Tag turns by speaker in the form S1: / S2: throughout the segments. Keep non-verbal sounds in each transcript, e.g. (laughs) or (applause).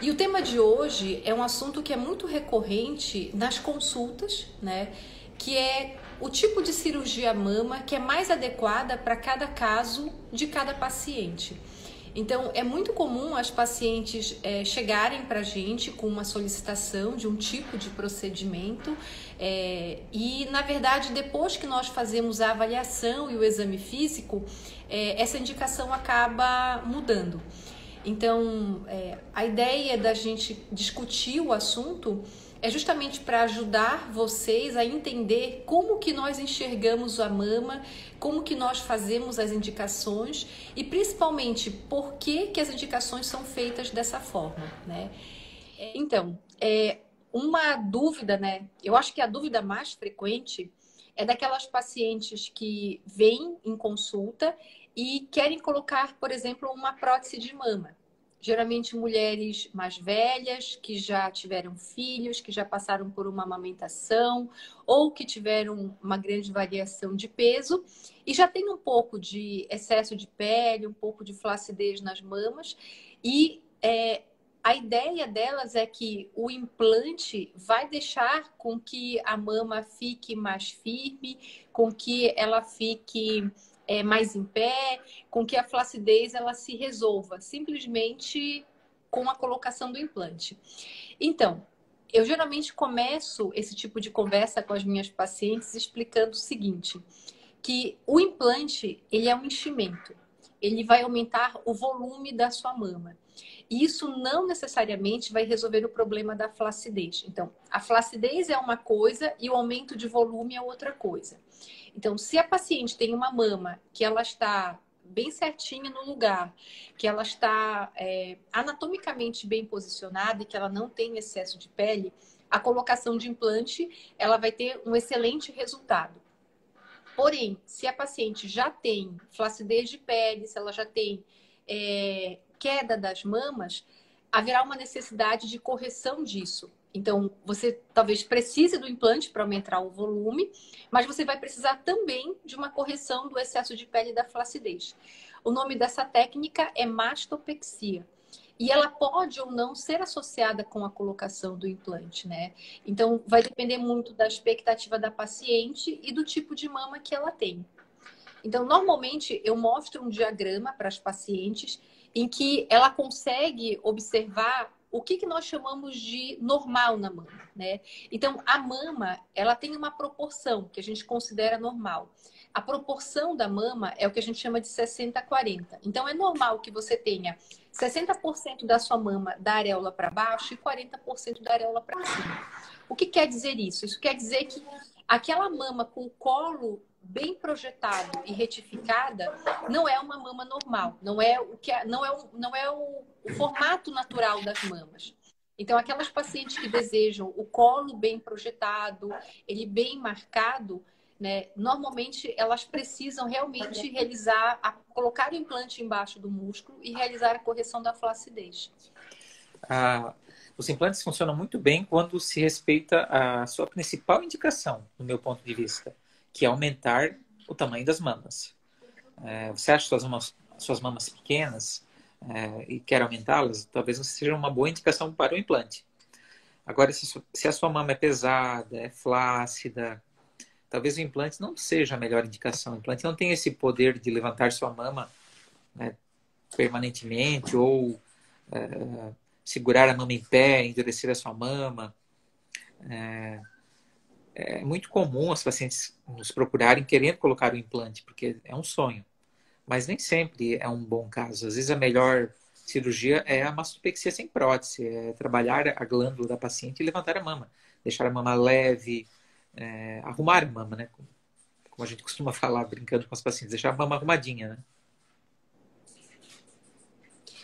S1: E o tema de hoje é um assunto que é muito recorrente nas consultas, né? Que é o tipo de cirurgia mama que é mais adequada para cada caso de cada paciente. Então, é muito comum as pacientes é, chegarem para a gente com uma solicitação de um tipo de procedimento é, e, na verdade, depois que nós fazemos a avaliação e o exame físico, é, essa indicação acaba mudando. Então, é, a ideia da gente discutir o assunto é justamente para ajudar vocês a entender como que nós enxergamos a mama, como que nós fazemos as indicações e principalmente por que, que as indicações são feitas dessa forma, né? Então, é, uma dúvida, né? Eu acho que a dúvida mais frequente é daquelas pacientes que vêm em consulta e querem colocar, por exemplo, uma prótese de mama geralmente mulheres mais velhas, que já tiveram filhos, que já passaram por uma amamentação ou que tiveram uma grande variação de peso e já tem um pouco de excesso de pele, um pouco de flacidez nas mamas e é, a ideia delas é que o implante vai deixar com que a mama fique mais firme, com que ela fique é, mais em pé, com que a flacidez ela se resolva simplesmente com a colocação do implante. Então, eu geralmente começo esse tipo de conversa com as minhas pacientes explicando o seguinte, que o implante, ele é um enchimento. Ele vai aumentar o volume da sua mama. E isso não necessariamente vai resolver o problema da flacidez. Então, a flacidez é uma coisa e o aumento de volume é outra coisa. Então, se a paciente tem uma mama que ela está bem certinha no lugar, que ela está é, anatomicamente bem posicionada e que ela não tem excesso de pele, a colocação de implante ela vai ter um excelente resultado. Porém, se a paciente já tem flacidez de pele, se ela já tem é, queda das mamas, haverá uma necessidade de correção disso. Então, você talvez precise do implante para aumentar o volume, mas você vai precisar também de uma correção do excesso de pele e da flacidez. O nome dessa técnica é mastopexia. E ela pode ou não ser associada com a colocação do implante, né? Então, vai depender muito da expectativa da paciente e do tipo de mama que ela tem. Então, normalmente, eu mostro um diagrama para as pacientes em que ela consegue observar o que, que nós chamamos de normal na mama, né? Então, a mama, ela tem uma proporção que a gente considera normal. A proporção da mama é o que a gente chama de 60 40. Então, é normal que você tenha 60% da sua mama da areola para baixo e 40% da areola para cima. O que quer dizer isso? Isso quer dizer que aquela mama com colo bem projetado e retificada não é uma mama normal, não é o que é, não é o, não é o, o formato natural das mamas. Então, aquelas pacientes que desejam o colo bem projetado, ele bem marcado, né, normalmente elas precisam realmente realizar, a, colocar o implante embaixo do músculo e realizar a correção da flacidez.
S2: Ah, os implantes funcionam muito bem quando se respeita a sua principal indicação, no meu ponto de vista, que é aumentar o tamanho das mamas. É, você acha suas mamas, suas mamas pequenas é, e quer aumentá-las, talvez não seja uma boa indicação para o implante. Agora, se, se a sua mama é pesada, é flácida, talvez o implante não seja a melhor indicação. O implante não tem esse poder de levantar sua mama né, permanentemente ou é, segurar a mama em pé, endurecer a sua mama. É, é muito comum as pacientes nos procurarem querendo colocar o implante, porque é um sonho. Mas nem sempre é um bom caso. Às vezes a melhor cirurgia é a mastopexia sem prótese, é trabalhar a glândula da paciente e levantar a mama, deixar a mama leve, é, arrumar a mama, né? Como a gente costuma (laughs) falar brincando com as pacientes, deixar a mama arrumadinha, né?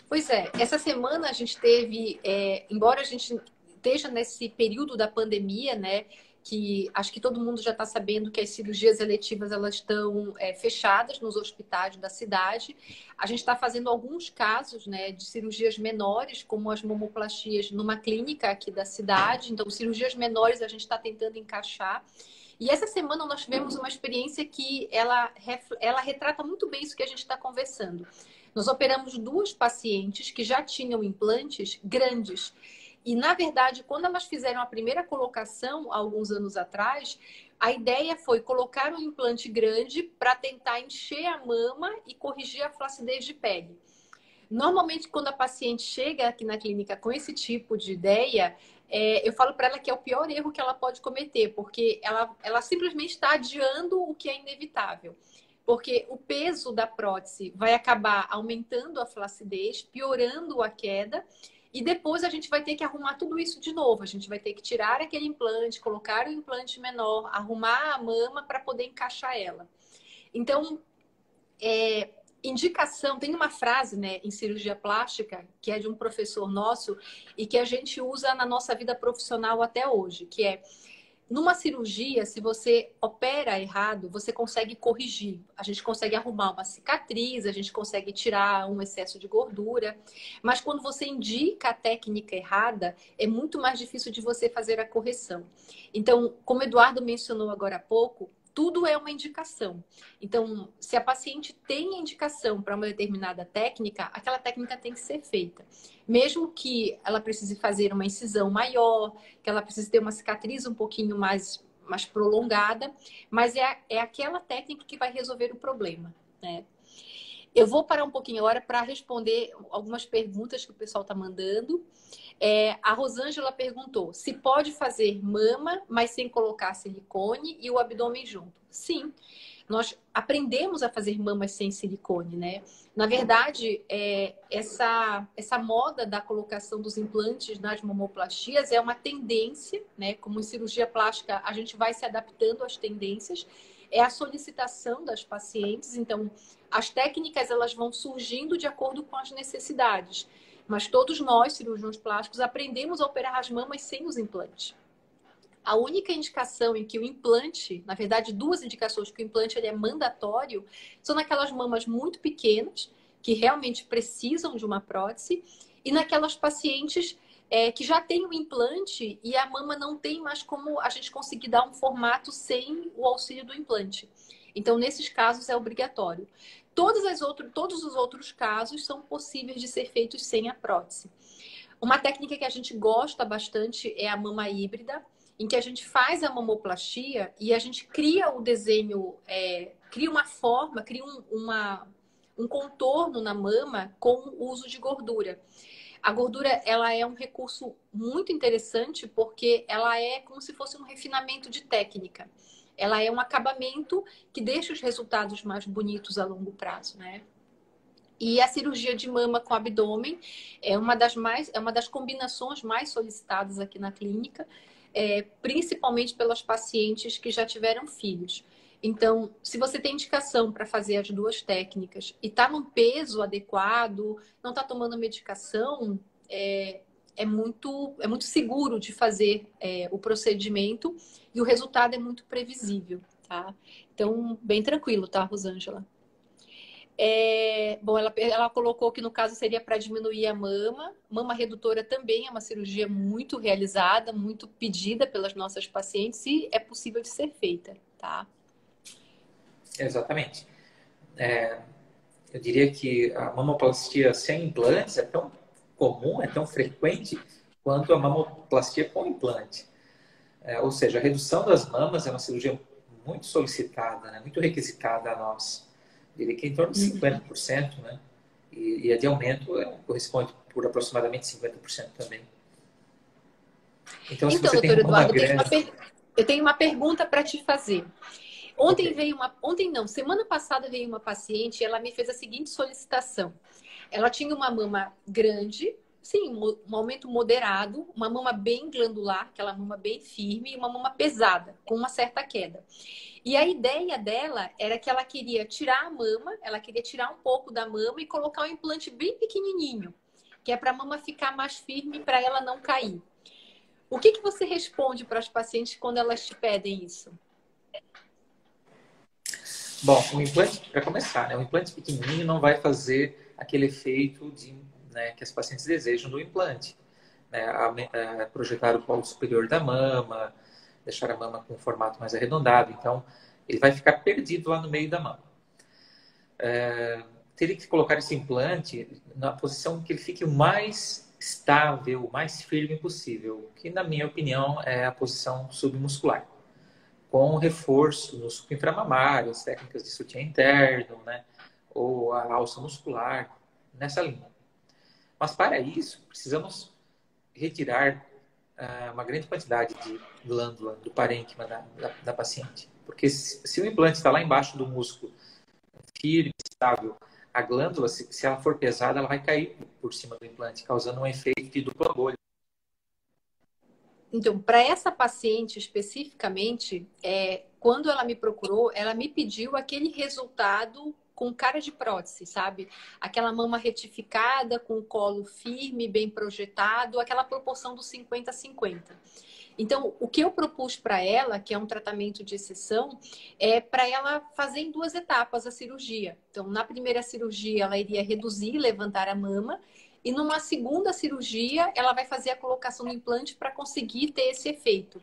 S1: Pois é, essa semana a gente teve, é, embora a gente esteja nesse período da pandemia, né? que acho que todo mundo já está sabendo que as cirurgias eletivas elas estão é, fechadas nos hospitais da cidade. A gente está fazendo alguns casos né, de cirurgias menores, como as mamoplastias, numa clínica aqui da cidade. Então, cirurgias menores a gente está tentando encaixar. E essa semana nós tivemos uma experiência que ela, ela retrata muito bem isso que a gente está conversando. Nós operamos duas pacientes que já tinham implantes grandes. E, na verdade, quando elas fizeram a primeira colocação, alguns anos atrás, a ideia foi colocar um implante grande para tentar encher a mama e corrigir a flacidez de pele. Normalmente, quando a paciente chega aqui na clínica com esse tipo de ideia, é, eu falo para ela que é o pior erro que ela pode cometer, porque ela, ela simplesmente está adiando o que é inevitável. Porque o peso da prótese vai acabar aumentando a flacidez, piorando a queda, e depois a gente vai ter que arrumar tudo isso de novo. A gente vai ter que tirar aquele implante, colocar o implante menor, arrumar a mama para poder encaixar ela. Então, é, indicação, tem uma frase né, em cirurgia plástica que é de um professor nosso e que a gente usa na nossa vida profissional até hoje, que é numa cirurgia, se você opera errado, você consegue corrigir. A gente consegue arrumar uma cicatriz, a gente consegue tirar um excesso de gordura. Mas quando você indica a técnica errada, é muito mais difícil de você fazer a correção. Então, como o Eduardo mencionou agora há pouco, tudo é uma indicação. Então, se a paciente tem indicação para uma determinada técnica, aquela técnica tem que ser feita. Mesmo que ela precise fazer uma incisão maior, que ela precise ter uma cicatriz um pouquinho mais, mais prolongada, mas é, é aquela técnica que vai resolver o problema. Né? Eu vou parar um pouquinho agora para responder algumas perguntas que o pessoal está mandando. É, a Rosângela perguntou se pode fazer mama, mas sem colocar silicone e o abdômen junto. Sim, nós aprendemos a fazer mamas sem silicone, né? Na verdade, é, essa, essa moda da colocação dos implantes nas mamoplastias é uma tendência, né? Como em cirurgia plástica, a gente vai se adaptando às tendências. É a solicitação das pacientes, então as técnicas elas vão surgindo de acordo com as necessidades. Mas todos nós, cirurgiões plásticos, aprendemos a operar as mamas sem os implantes. A única indicação em que o implante, na verdade, duas indicações que o implante ele é mandatório, são naquelas mamas muito pequenas, que realmente precisam de uma prótese, e naquelas pacientes é, que já têm o implante e a mama não tem mais como a gente conseguir dar um formato sem o auxílio do implante. Então, nesses casos, é obrigatório. Todas as outro, todos os outros casos são possíveis de ser feitos sem a prótese. Uma técnica que a gente gosta bastante é a mama híbrida, em que a gente faz a mamoplastia e a gente cria o desenho, é, cria uma forma, cria um, uma, um contorno na mama com o uso de gordura. A gordura ela é um recurso muito interessante porque ela é como se fosse um refinamento de técnica ela é um acabamento que deixa os resultados mais bonitos a longo prazo, né? E a cirurgia de mama com abdômen é uma das mais, é uma das combinações mais solicitadas aqui na clínica, é, principalmente pelas pacientes que já tiveram filhos. Então, se você tem indicação para fazer as duas técnicas e está num peso adequado, não está tomando medicação, é, é muito, é muito seguro de fazer é, o procedimento e o resultado é muito previsível, tá? Então, bem tranquilo, tá, Rosângela? É, bom, ela, ela colocou que no caso seria para diminuir a mama. Mama redutora também é uma cirurgia muito realizada, muito pedida pelas nossas pacientes e é possível de ser feita, tá?
S2: Exatamente. É, eu diria que a mamoplastia sem implantes é tão comum, é tão frequente quanto a mamoplastia com implante. É, ou seja, a redução das mamas é uma cirurgia muito solicitada, né? muito requisitada a nós. Eu diria que em torno de 50%, uhum. né? E, e a de aumento é, corresponde por aproximadamente 50% também.
S1: Então, então doutor Eduardo, grande... eu, tenho eu tenho uma pergunta para te fazer. Ontem okay. veio uma. Ontem não, semana passada veio uma paciente e ela me fez a seguinte solicitação. Ela tinha uma mama grande, sim, um aumento moderado, uma mama bem glandular, aquela mama bem firme, e uma mama pesada, com uma certa queda. E a ideia dela era que ela queria tirar a mama, ela queria tirar um pouco da mama e colocar um implante bem pequenininho, que é para a mama ficar mais firme para ela não cair. O que, que você responde para as pacientes quando elas te pedem isso?
S2: Bom, o implante, para começar, né, o implante pequenininho não vai fazer aquele efeito de, né, que as pacientes desejam do implante. Né, a, a projetar o polo superior da mama, deixar a mama com um formato mais arredondado. Então, ele vai ficar perdido lá no meio da mama. É, teria que colocar esse implante na posição que ele fique o mais estável, o mais firme possível, que na minha opinião é a posição submuscular, com reforço no inframamário, as técnicas de sutiã interno, né, ou a alça muscular, nessa linha. Mas para isso, precisamos retirar uh, uma grande quantidade de glândula do parênquima da, da, da paciente. Porque se, se, o implante está lá embaixo do músculo, firme, estável, a glândula, se, se ela for pesada, ela vai cair por cima do implante, causando um efeito de dupla bolha.
S1: Então, para essa paciente especificamente, é, quando ela me procurou, ela me pediu aquele resultado com cara de prótese, sabe? Aquela mama retificada, com o colo firme, bem projetado, aquela proporção do 50 a 50. Então, o que eu propus para ela, que é um tratamento de exceção, é para ela fazer em duas etapas a cirurgia. Então, na primeira cirurgia, ela iria reduzir, levantar a mama, e numa segunda cirurgia, ela vai fazer a colocação do implante para conseguir ter esse efeito.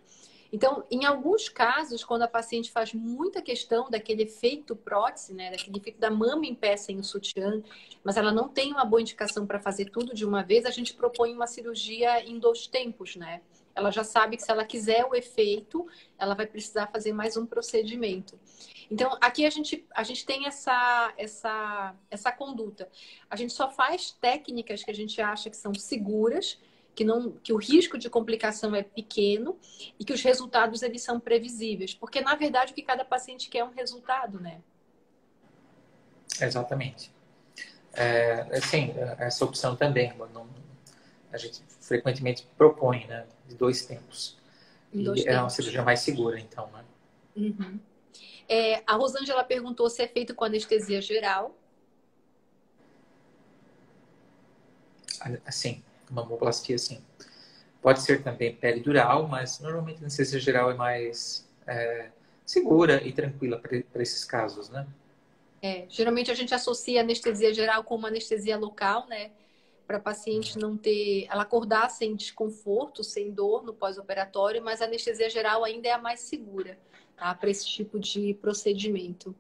S1: Então, em alguns casos, quando a paciente faz muita questão daquele efeito prótese, né, daquele efeito da mama em pé sem o sutiã, mas ela não tem uma boa indicação para fazer tudo de uma vez, a gente propõe uma cirurgia em dois tempos, né? Ela já sabe que se ela quiser o efeito, ela vai precisar fazer mais um procedimento. Então, aqui a gente, a gente tem essa, essa, essa conduta. A gente só faz técnicas que a gente acha que são seguras, que, não, que o risco de complicação é pequeno e que os resultados eles são previsíveis. Porque, na verdade, o que cada paciente quer é um resultado, né?
S2: Exatamente. É, assim, essa opção também, não, a gente frequentemente propõe, né? De dois tempos. Dois e tempos. é uma cirurgia mais segura, então, né?
S1: Uhum. É, a Rosângela perguntou se é feito com anestesia geral.
S2: Assim, mamoplastia, sim. Pode ser também peridural, mas normalmente a anestesia geral é mais é, segura e tranquila para esses casos, né?
S1: É, geralmente a gente associa a anestesia geral com uma anestesia local, né? Para a paciente não ter, ela acordar sem desconforto, sem dor no pós-operatório, mas a anestesia geral ainda é a mais segura, tá? Para esse tipo de procedimento.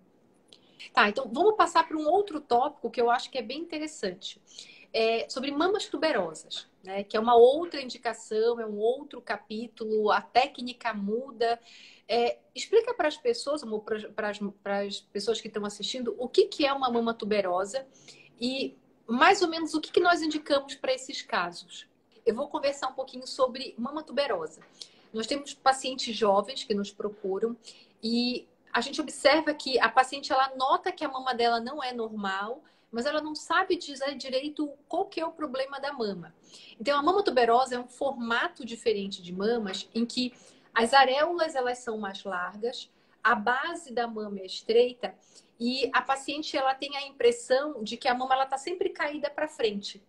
S1: Tá, então vamos passar para um outro tópico que eu acho que é bem interessante é, sobre mamas tuberosas, né? Que é uma outra indicação, é um outro capítulo, a técnica muda. É, explica para as pessoas, para as pessoas que estão assistindo, o que, que é uma mama tuberosa e mais ou menos o que, nós indicamos para esses casos. Eu vou conversar um pouquinho sobre mama tuberosa. Nós temos pacientes jovens que nos procuram e a gente observa que a paciente ela nota que a mama dela não é normal, mas ela não sabe dizer direito qual que é o problema da mama. Então, a mama tuberosa é um formato diferente de mamas em que as areolas elas são mais largas, a base da mama é estreita e a paciente ela tem a impressão de que a mama ela está sempre caída para frente.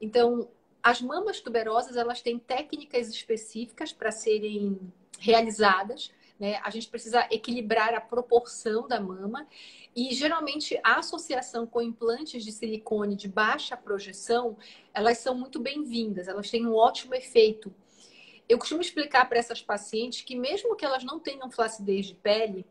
S1: Então, as mamas tuberosas elas têm técnicas específicas para serem realizadas. Né? A gente precisa equilibrar a proporção da mama e geralmente a associação com implantes de silicone de baixa projeção, elas são muito bem-vindas, elas têm um ótimo efeito. Eu costumo explicar para essas pacientes que mesmo que elas não tenham flacidez de pele,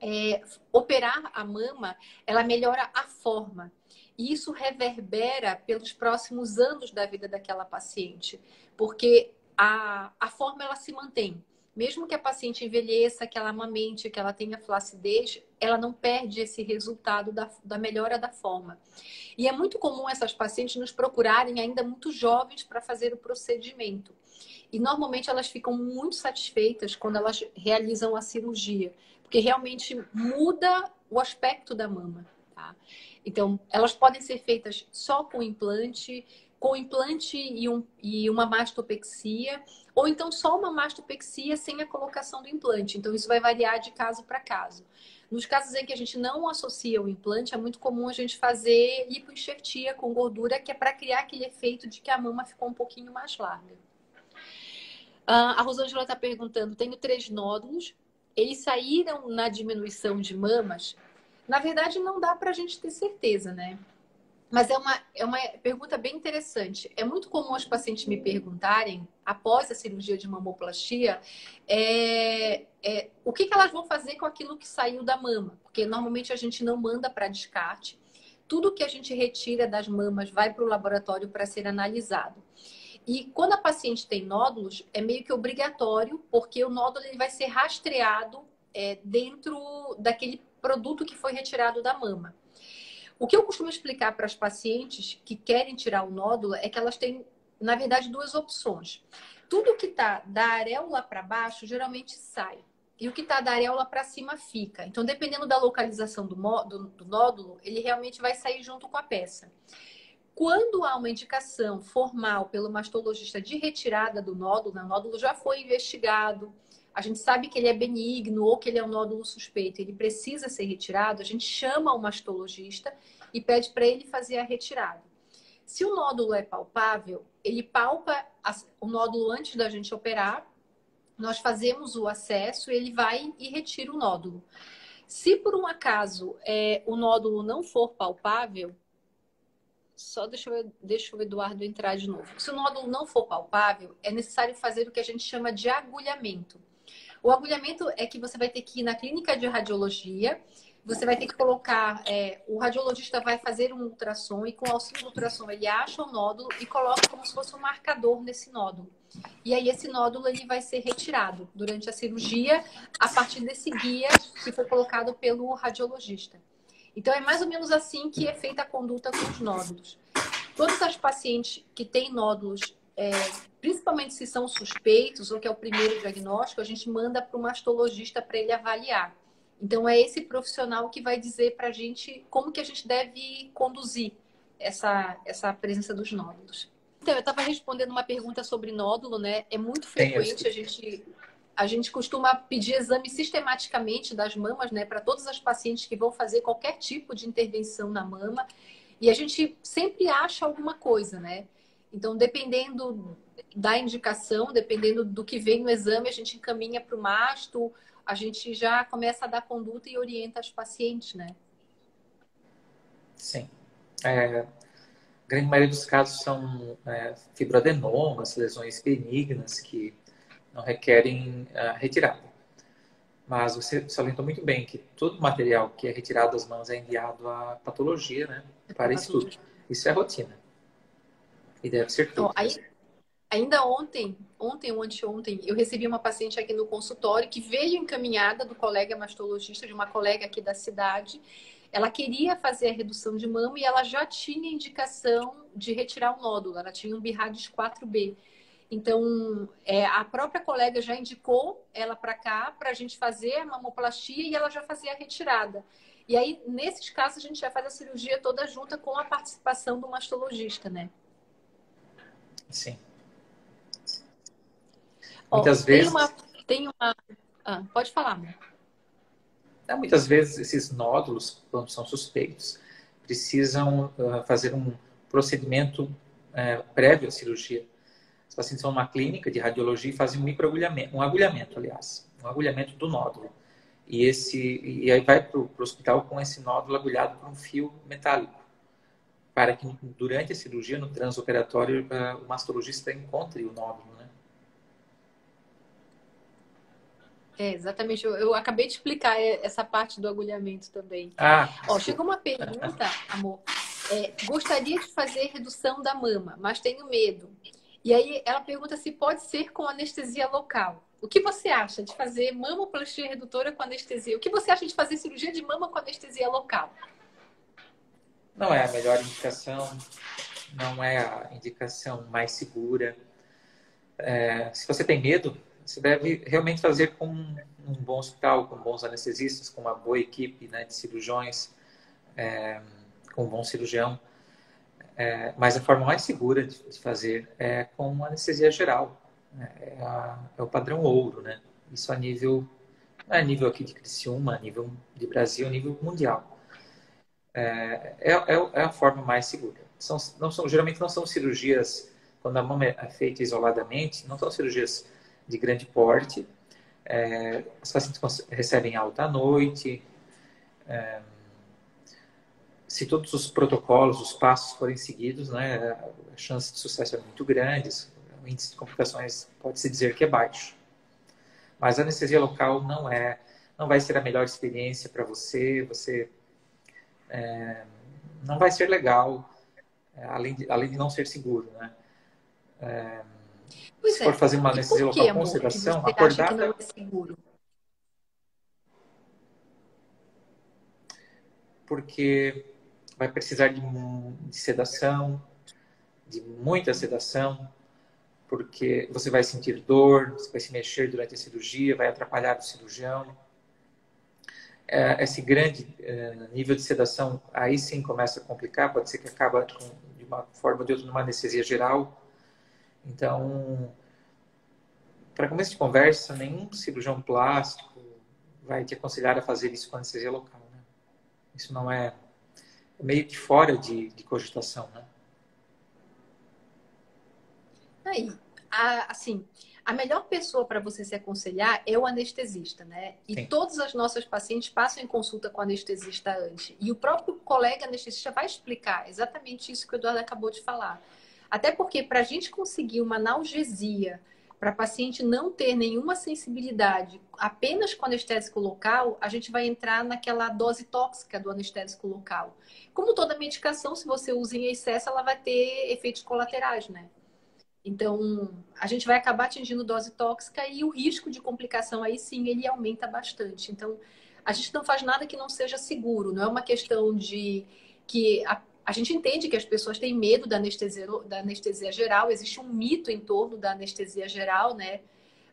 S1: é, operar a mama, ela melhora a forma. E isso reverbera pelos próximos anos da vida daquela paciente, porque a, a forma ela se mantém mesmo que a paciente envelheça, que ela amamente, que ela tenha flacidez, ela não perde esse resultado da, da melhora da forma. E é muito comum essas pacientes nos procurarem ainda muito jovens para fazer o procedimento. E normalmente elas ficam muito satisfeitas quando elas realizam a cirurgia, porque realmente muda o aspecto da mama. Tá? Então, elas podem ser feitas só com implante, com implante e, um, e uma mastopexia, ou então só uma mastopexia sem a colocação do implante. Então, isso vai variar de caso para caso. Nos casos em que a gente não associa o implante, é muito comum a gente fazer lipoenxertia com gordura, que é para criar aquele efeito de que a mama ficou um pouquinho mais larga. Uh, a Rosângela está perguntando: tenho três nódulos, eles saíram na diminuição de mamas? Na verdade, não dá para a gente ter certeza, né? Mas é uma, é uma pergunta bem interessante. É muito comum os pacientes me perguntarem, após a cirurgia de mamoplastia, é, é, o que, que elas vão fazer com aquilo que saiu da mama. Porque normalmente a gente não manda para descarte. tudo que a gente retira das mamas vai para o laboratório para ser analisado. E quando a paciente tem nódulos, é meio que obrigatório, porque o nódulo ele vai ser rastreado é, dentro daquele produto que foi retirado da mama. O que eu costumo explicar para as pacientes que querem tirar o nódulo é que elas têm, na verdade, duas opções. Tudo que está da areola para baixo geralmente sai. E o que está da areola para cima fica. Então, dependendo da localização do, do, nódulo, ele realmente vai sair junto com a peça. Quando há uma indicação formal pelo mastologista de retirada do nódulo, né, o nódulo já foi investigado, a gente sabe que ele é benigno ou que ele é um nódulo suspeito, ele precisa ser retirado, a gente chama o mastologista e pede para ele fazer a retirada. Se o nódulo é palpável, ele palpa o nódulo antes da gente operar, nós fazemos o acesso, ele vai e retira o nódulo. Se por um acaso é, o nódulo não for palpável, só deixa, eu, deixa o Eduardo entrar de novo. Se o nódulo não for palpável, é necessário fazer o que a gente chama de agulhamento. O agulhamento é que você vai ter que ir na clínica de radiologia, você vai ter que colocar, é, o radiologista vai fazer um ultrassom e com o auxílio do ultrassom ele acha o nódulo e coloca como se fosse um marcador nesse nódulo. E aí esse nódulo ele vai ser retirado durante a cirurgia a partir desse guia que foi colocado pelo radiologista. Então, é mais ou menos assim que é feita a conduta com os nódulos. Todas as pacientes que têm nódulos, é, principalmente se são suspeitos ou que é o primeiro diagnóstico, a gente manda para o mastologista para ele avaliar. Então, é esse profissional que vai dizer para a gente como que a gente deve conduzir essa, essa presença dos nódulos. Então, eu estava respondendo uma pergunta sobre nódulo, né? É muito frequente a gente a gente costuma pedir exame sistematicamente das mamas, né, para todas as pacientes que vão fazer qualquer tipo de intervenção na mama. E a gente sempre acha alguma coisa, né? Então, dependendo da indicação, dependendo do que vem no exame, a gente encaminha para o masto, a gente já começa a dar conduta e orienta as pacientes, né?
S2: Sim. É, a grande maioria dos casos são é, fibroadenomas, lesões benignas que não requerem uh, retirada. Mas você salientou muito bem que todo material que é retirado das mãos é enviado à patologia, né? Para estudo. Isso é rotina. E deve ser feito. Então,
S1: aí, ainda ontem, ontem ou anteontem, eu recebi uma paciente aqui no consultório que veio encaminhada do colega mastologista, de uma colega aqui da cidade. Ela queria fazer a redução de mama e ela já tinha indicação de retirar o nódulo. Ela tinha um BIRADS 4B. Então, é, a própria colega já indicou ela para cá para a gente fazer a mamoplastia e ela já fazia a retirada. E aí, nesses casos, a gente já faz a cirurgia toda junta com a participação do mastologista, né?
S2: Sim.
S1: Muitas Ó, vezes. Tem uma. Tem uma... Ah, pode falar, né?
S2: Muitas vezes esses nódulos, quando são suspeitos, precisam uh, fazer um procedimento uh, prévio à cirurgia os pacientes vão numa clínica de radiologia e fazem um microagulhamento, um agulhamento, aliás, um agulhamento do nódulo. E, esse, e aí vai para o hospital com esse nódulo agulhado por um fio metálico, para que durante a cirurgia, no transoperatório, o mastologista encontre o nódulo. Né?
S1: É, exatamente. Eu, eu, acabei de explicar essa parte do agulhamento também. Ah, Ó, chegou uma pergunta, amor. É, gostaria de fazer redução da mama, mas tenho medo. E aí ela pergunta se pode ser com anestesia local. O que você acha de fazer mamoplastia redutora com anestesia? O que você acha de fazer cirurgia de mama com anestesia local?
S2: Não é a melhor indicação, não é a indicação mais segura. É, se você tem medo, você deve realmente fazer com um bom hospital, com bons anestesistas, com uma boa equipe né, de cirurgiões, é, com um bom cirurgião. É, mas a forma mais segura de, de fazer é com anestesia geral. Né? É, a, é, o padrão ouro, né? Isso a nível, é a nível aqui de Criciúma, a nível de Brasil, a nível mundial. É, é, é, é a forma mais segura. São, não são, geralmente não são cirurgias, quando a mama é feita isoladamente, não são cirurgias de grande porte. É, os pacientes recebem alta à noite, é, se todos os protocolos, os passos forem seguidos, né, a chance de sucesso é muito grande, o índice de complicações pode-se dizer que é baixo. Mas a anestesia local não é, não vai ser a melhor experiência para você, você é, não vai ser legal, é, além, de, além de não ser seguro, né? É, se é. for fazer uma anestesia local com sedação, acordada... não é seguro? Porque vai precisar de, de sedação, de muita sedação, porque você vai sentir dor, você vai se mexer durante a cirurgia, vai atrapalhar o cirurgião. É, esse grande é, nível de sedação, aí sim começa a complicar, pode ser que acabe de uma forma ou de outra numa anestesia geral. Então, para começo de conversa, nenhum cirurgião plástico vai te aconselhar a fazer isso com anestesia local. Né? Isso não é, é meio que fora de, de cogitação, né?
S1: Aí, assim, a melhor pessoa para você se aconselhar é o anestesista, né? E Sim. todas as nossas pacientes passam em consulta com o anestesista antes. E o próprio colega anestesista vai explicar exatamente isso que o Eduardo acabou de falar. Até porque para a gente conseguir uma analgesia, para a paciente não ter nenhuma sensibilidade apenas com anestésico local, a gente vai entrar naquela dose tóxica do anestésico local. Como toda medicação, se você usa em excesso, ela vai ter efeitos colaterais, né? Então, a gente vai acabar atingindo dose tóxica e o risco de complicação aí sim, ele aumenta bastante. Então, a gente não faz nada que não seja seguro, não é uma questão de que a, a gente entende que as pessoas têm medo da anestesia, da anestesia geral, existe um mito em torno da anestesia geral, né?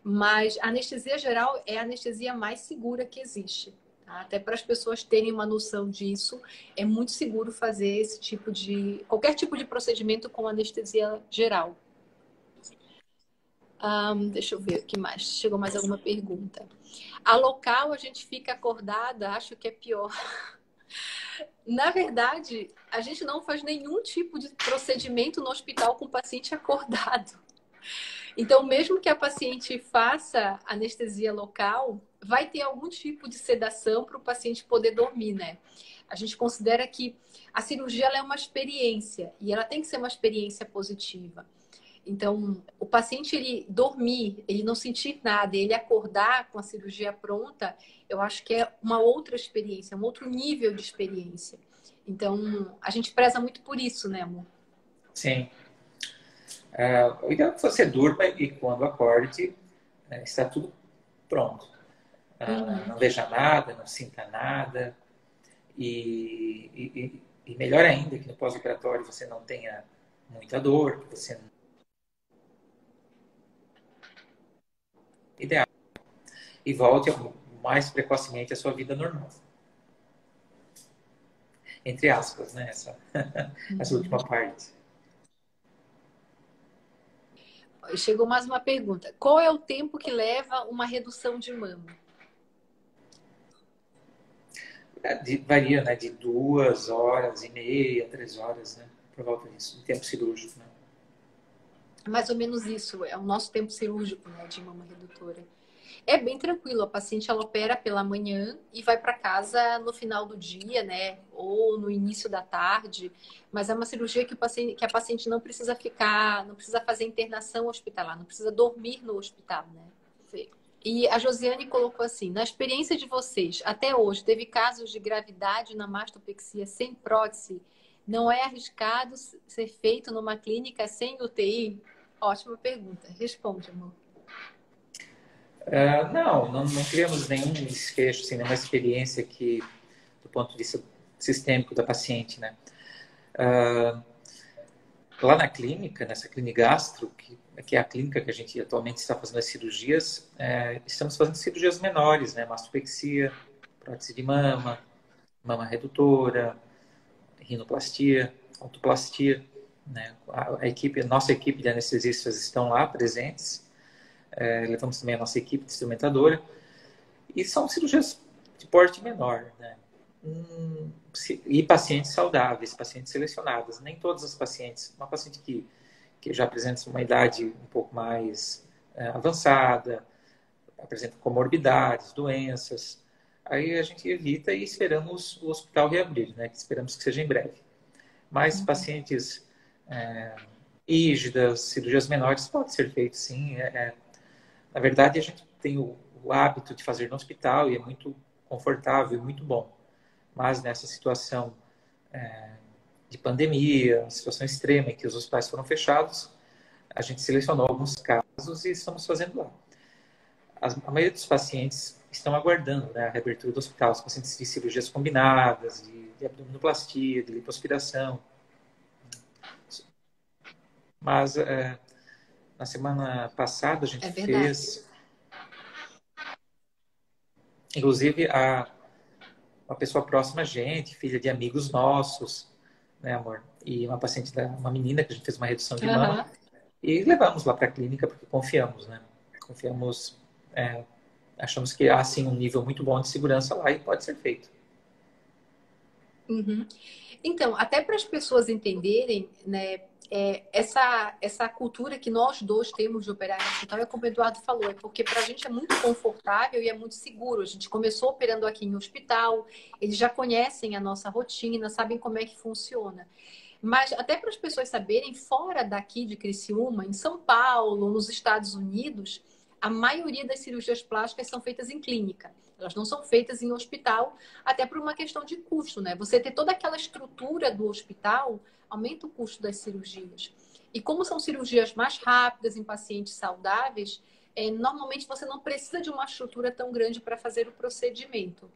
S1: Mas a anestesia geral é a anestesia mais segura que existe. Tá? Até para as pessoas terem uma noção disso, é muito seguro fazer esse tipo de. qualquer tipo de procedimento com anestesia geral. Um, deixa eu ver o que mais. Chegou mais alguma pergunta. A local a gente fica acordada, acho que é pior. (laughs) Na verdade, a gente não faz nenhum tipo de procedimento no hospital com o paciente acordado. Então, mesmo que a paciente faça anestesia local, vai ter algum tipo de sedação para o paciente poder dormir, né? A gente considera que a cirurgia é uma experiência e ela tem que ser uma experiência positiva. Então, o paciente ele dormir, ele não sentir nada, ele acordar com a cirurgia pronta, eu acho que é uma outra experiência, um outro nível de experiência. Então, a gente preza muito por isso, né, amor?
S2: Sim. É, o ideal é que você durma e quando acorde, né, está tudo pronto. Ah, uhum. Não veja nada, não sinta nada. E, e, e melhor ainda, que no pós-operatório você não tenha muita dor, que você ideal. E volte mais precocemente à sua vida normal. Entre aspas, né? Essa, (laughs) essa última uhum. parte.
S1: Chegou mais uma pergunta. Qual é o tempo que leva uma redução de mama?
S2: É, varia, né? De duas horas e meia, três horas, né? Por volta disso, em tempo cirúrgico, né?
S1: Mais ou menos isso, é o nosso tempo cirúrgico né, de mama redutora. É bem tranquilo, a paciente ela opera pela manhã e vai para casa no final do dia, né? Ou no início da tarde. Mas é uma cirurgia que, o paciente, que a paciente não precisa ficar, não precisa fazer internação hospitalar, não precisa dormir no hospital, né? E a Josiane colocou assim: na experiência de vocês, até hoje, teve casos de gravidade na mastopexia sem prótese? Não é arriscado ser feito numa clínica sem UTI? Ótima pergunta. Responde, amor.
S2: Uh, não, não, não criamos nenhum desfecho, assim, nenhuma experiência que, do ponto de vista sistêmico da paciente, né? Uh, lá na clínica, nessa clínica gastro, que, que, é a clínica que a gente atualmente está fazendo as cirurgias, é, estamos fazendo cirurgias menores, né? Mastopexia, prótese de mama, mama redutora, rinoplastia, autoplastia. Né? A, a, equipe, a nossa equipe de anestesistas estão lá presentes. É, levamos também a nossa equipe de instrumentadora. E são cirurgias de porte menor, né? Hum, e pacientes saudáveis, pacientes selecionadas. Nem todas as pacientes. Uma paciente que, que já apresenta uma idade um pouco mais é, avançada, apresenta comorbidades, doenças, aí a gente evita e esperamos o hospital reabrir, né? Esperamos que seja em breve. Mas uhum. pacientes é, rígidas, cirurgias menores, pode ser feito sim. É, é, na verdade, a gente tem o, o, hábito de fazer no hospital e é muito confortável, muito bom. Mas nessa situação é, de pandemia, uma situação extrema em que os hospitais foram fechados, a gente selecionou alguns casos e estamos fazendo lá. A maioria dos pacientes estão aguardando né, a reabertura do hospital, os pacientes de cirurgias combinadas, de, de abdominoplastia, de lipoaspiração. Mas é, na semana passada a gente é fez. Inclusive, a, uma pessoa próxima a gente, filha de amigos nossos, né, amor? E uma paciente, da, uma menina que a gente fez uma redução de mama. E levamos lá para a clínica porque confiamos, né? Confiamos, é, achamos que há, sim, um nível muito bom de segurança lá e pode ser feito.
S1: Uhum. Então, até para as pessoas entenderem, né, é, essa, essa cultura que nós dois temos de operar em hospital é como o Eduardo falou, é porque para a gente é muito confortável e é muito seguro. A gente começou operando aqui em hospital, eles já conhecem a nossa rotina, sabem como é que funciona. Mas até para as pessoas saberem, fora daqui de Criciúma, em São Paulo, nos Estados Unidos, a maioria das cirurgias plásticas são feitas em clínica. Elas não são feitas em hospital, até por uma questão de custo, né? Você ter toda aquela estrutura do hospital aumenta o custo das cirurgias. E como são cirurgias mais rápidas em pacientes saudáveis, é, normalmente você não precisa de uma estrutura tão grande para fazer o procedimento.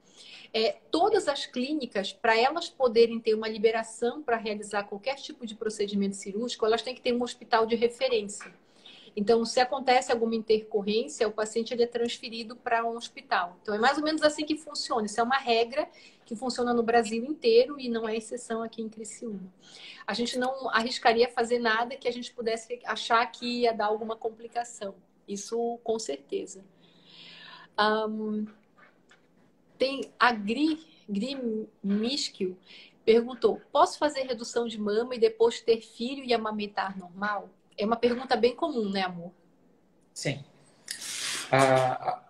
S1: É, todas as clínicas, para elas poderem ter uma liberação para realizar qualquer tipo de procedimento cirúrgico, elas têm que ter um hospital de referência. Então, se acontece alguma intercorrência, o paciente ele é transferido para um hospital. Então, é mais ou menos assim que funciona. Isso é uma regra que funciona no Brasil inteiro e não é exceção aqui em Criciúma. A gente não arriscaria fazer nada que a gente pudesse achar que ia dar alguma complicação. Isso com certeza. Um, tem a Gri, Gri Miskil perguntou: posso fazer redução de mama e depois ter filho e amamentar normal? É uma pergunta bem comum, né, amor?
S2: Sim. Ah,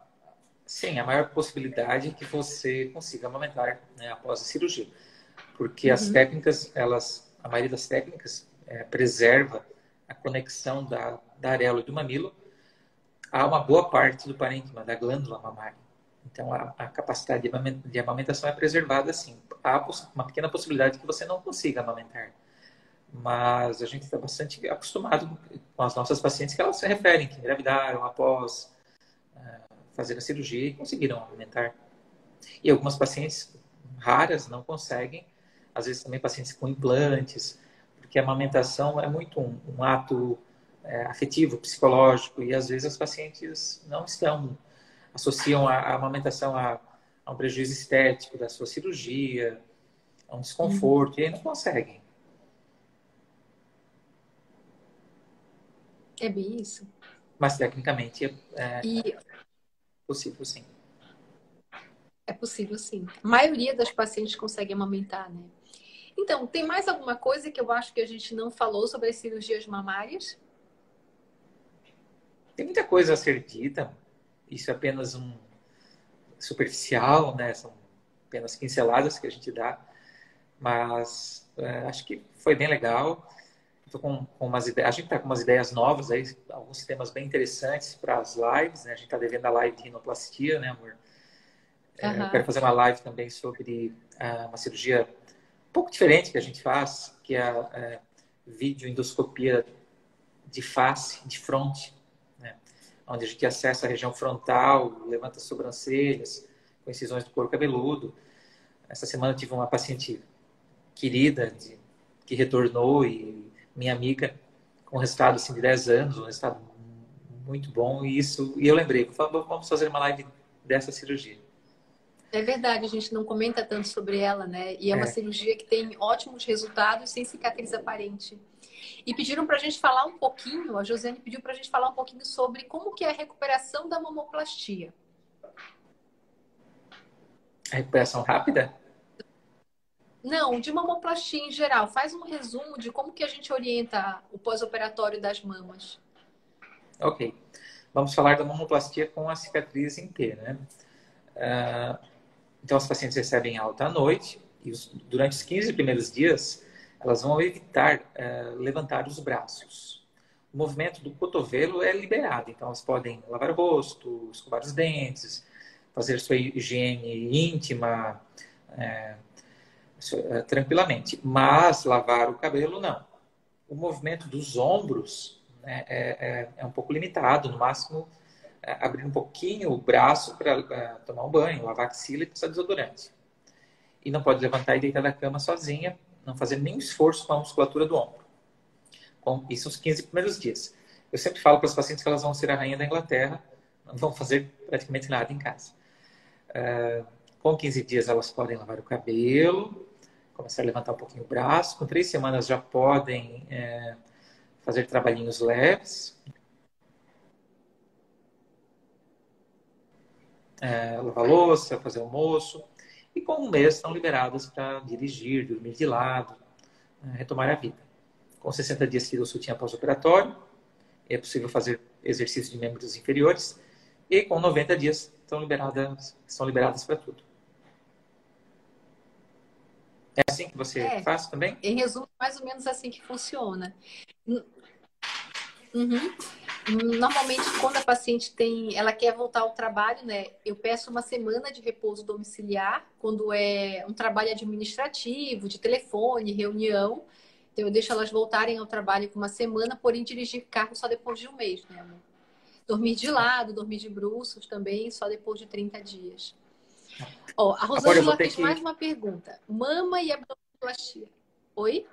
S2: sim, a maior possibilidade é que você consiga amamentar né, após a cirurgia. Porque uhum. as técnicas, elas, a maioria das técnicas é, preserva a conexão da, da areola e do mamilo a uma boa parte do parênquima, da glândula mamária. Então, a, a capacidade de amamentação é preservada, sim. Há uma pequena possibilidade que você não consiga amamentar mas a gente está bastante acostumado com as nossas pacientes que elas se referem, que engravidaram após uh, fazer a cirurgia e conseguiram aumentar. E algumas pacientes raras não conseguem, às vezes também pacientes com implantes, porque a amamentação é muito um, um ato é, afetivo, psicológico, e às vezes as pacientes não estão, associam a, a amamentação a, a, um prejuízo estético da sua cirurgia, a um desconforto, uhum. e aí não conseguem.
S1: É bem isso.
S2: Mas tecnicamente é, é e... possível, sim.
S1: É possível, sim. A maioria das pacientes consegue amamentar, né? Então, tem mais alguma coisa que eu acho que a gente não falou sobre as cirurgias mamárias?
S2: Tem muita coisa a ser dita. Isso é apenas um superficial, né? São apenas pinceladas que a gente dá. Mas é, acho que foi bem legal tô com, com umas ideias, a gente está com umas ideias novas aí, alguns temas bem interessantes para as lives, né? A gente está devendo a live de rinoplastia, né, amor? É, uhum. Eu quero fazer uma live também sobre uh, uma cirurgia um pouco diferente que a gente faz, que é a uh, videoendoscopia de face, de fronte, né? Onde a gente acessa a região frontal, levanta as sobrancelhas, com incisões do couro cabeludo. Essa semana eu tive uma paciente querida de, que retornou e minha amiga, com um resultado assim, de 10 anos, um resultado muito bom. E isso e eu lembrei, vamos fazer uma live dessa cirurgia.
S1: É verdade, a gente não comenta tanto sobre ela, né? E é, é. uma cirurgia que tem ótimos resultados sem cicatriz aparente. E pediram para a gente falar um pouquinho, a Josiane pediu para a gente falar um pouquinho sobre como que é a recuperação da mamoplastia.
S2: A recuperação rápida?
S1: Não, de mamoplastia em geral. Faz um resumo de como que a gente orienta o pós-operatório das mamas.
S2: Ok. Vamos falar da mamoplastia com a cicatriz inteira, né? Uh, então, as pacientes recebem alta à noite e os, durante os 15 primeiros dias, elas vão evitar uh, levantar os braços. O movimento do cotovelo é liberado, então elas podem lavar o rosto, escovar os dentes, fazer sua higiene íntima, uh, tranquilamente. Mas lavar o cabelo, não. O movimento dos ombros né, é, é, é, um pouco limitado, no máximo é, abrir um pouquinho o braço para é, tomar um banho, lavar a axila e passar desodorante. E não pode levantar e deitar da cama sozinha, não fazer nenhum esforço com a musculatura do ombro. Com isso, os 15 primeiros dias. Eu sempre falo para os pacientes que elas vão ser a rainha da Inglaterra, não vão fazer praticamente nada em casa. Uh, com 15 dias, elas podem lavar o cabelo, começar a levantar um pouquinho o braço. Com três semanas, já podem é, fazer trabalhinhos leves. É, lavar louça, fazer almoço. E com um mês estão liberadas para dirigir, dormir de lado, é, retomar a vida. Com 60 dias tira o sutiã pós-operatório. É possível fazer exercício de membros inferiores. E com 90 dias estão liberadas, estão liberadas para tudo. É assim que você é, faz também?
S1: Em resumo, mais ou menos assim que funciona. Uhum. Normalmente, quando a paciente tem, ela quer voltar ao trabalho, né? Eu peço uma semana de repouso domiciliar, quando é um trabalho administrativo, de telefone, reunião. Então, eu deixo elas voltarem ao trabalho com uma semana, porém dirigir carro só depois de um mês, né, amor? Dormir de lado, dormir de bruços também, só depois de 30 dias. Ó, a Rosângela fez que... mais uma pergunta. Mama e abdominoplastia. Oi?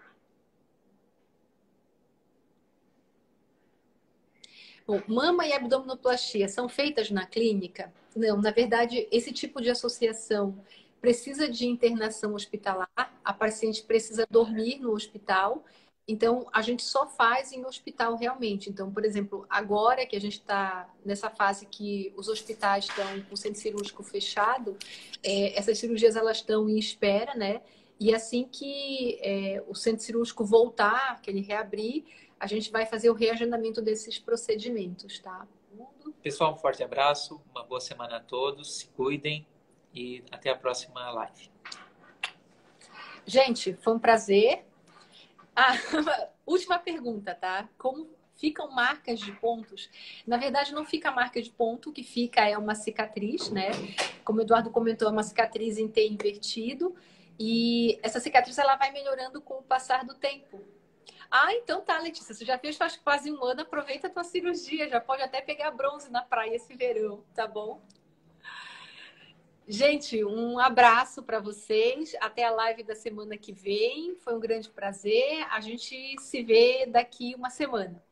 S1: Bom, mama e abdominoplastia são feitas na clínica? Não, na verdade, esse tipo de associação precisa de internação hospitalar, a paciente precisa dormir no hospital então, a gente só faz em hospital realmente. Então, por exemplo, agora que a gente está nessa fase que os hospitais estão com o centro cirúrgico fechado, é, essas cirurgias elas estão em espera, né? E assim que é, o centro cirúrgico voltar, que ele reabrir, a gente vai fazer o reagendamento desses procedimentos, tá?
S2: Pessoal, um forte abraço, uma boa semana a todos, se cuidem e até a próxima live.
S1: Gente, foi um prazer. Ah, (laughs) última pergunta, tá? Como ficam marcas de pontos? Na verdade, não fica marca de ponto, o que fica é uma cicatriz, né? Como o Eduardo comentou, é uma cicatriz em T invertido. E essa cicatriz ela vai melhorando com o passar do tempo. Ah, então tá, Letícia, você já fez faz quase um ano, aproveita a tua cirurgia, já pode até pegar bronze na praia esse verão, tá bom? Gente, um abraço para vocês. Até a live da semana que vem. Foi um grande prazer. A gente se vê daqui uma semana.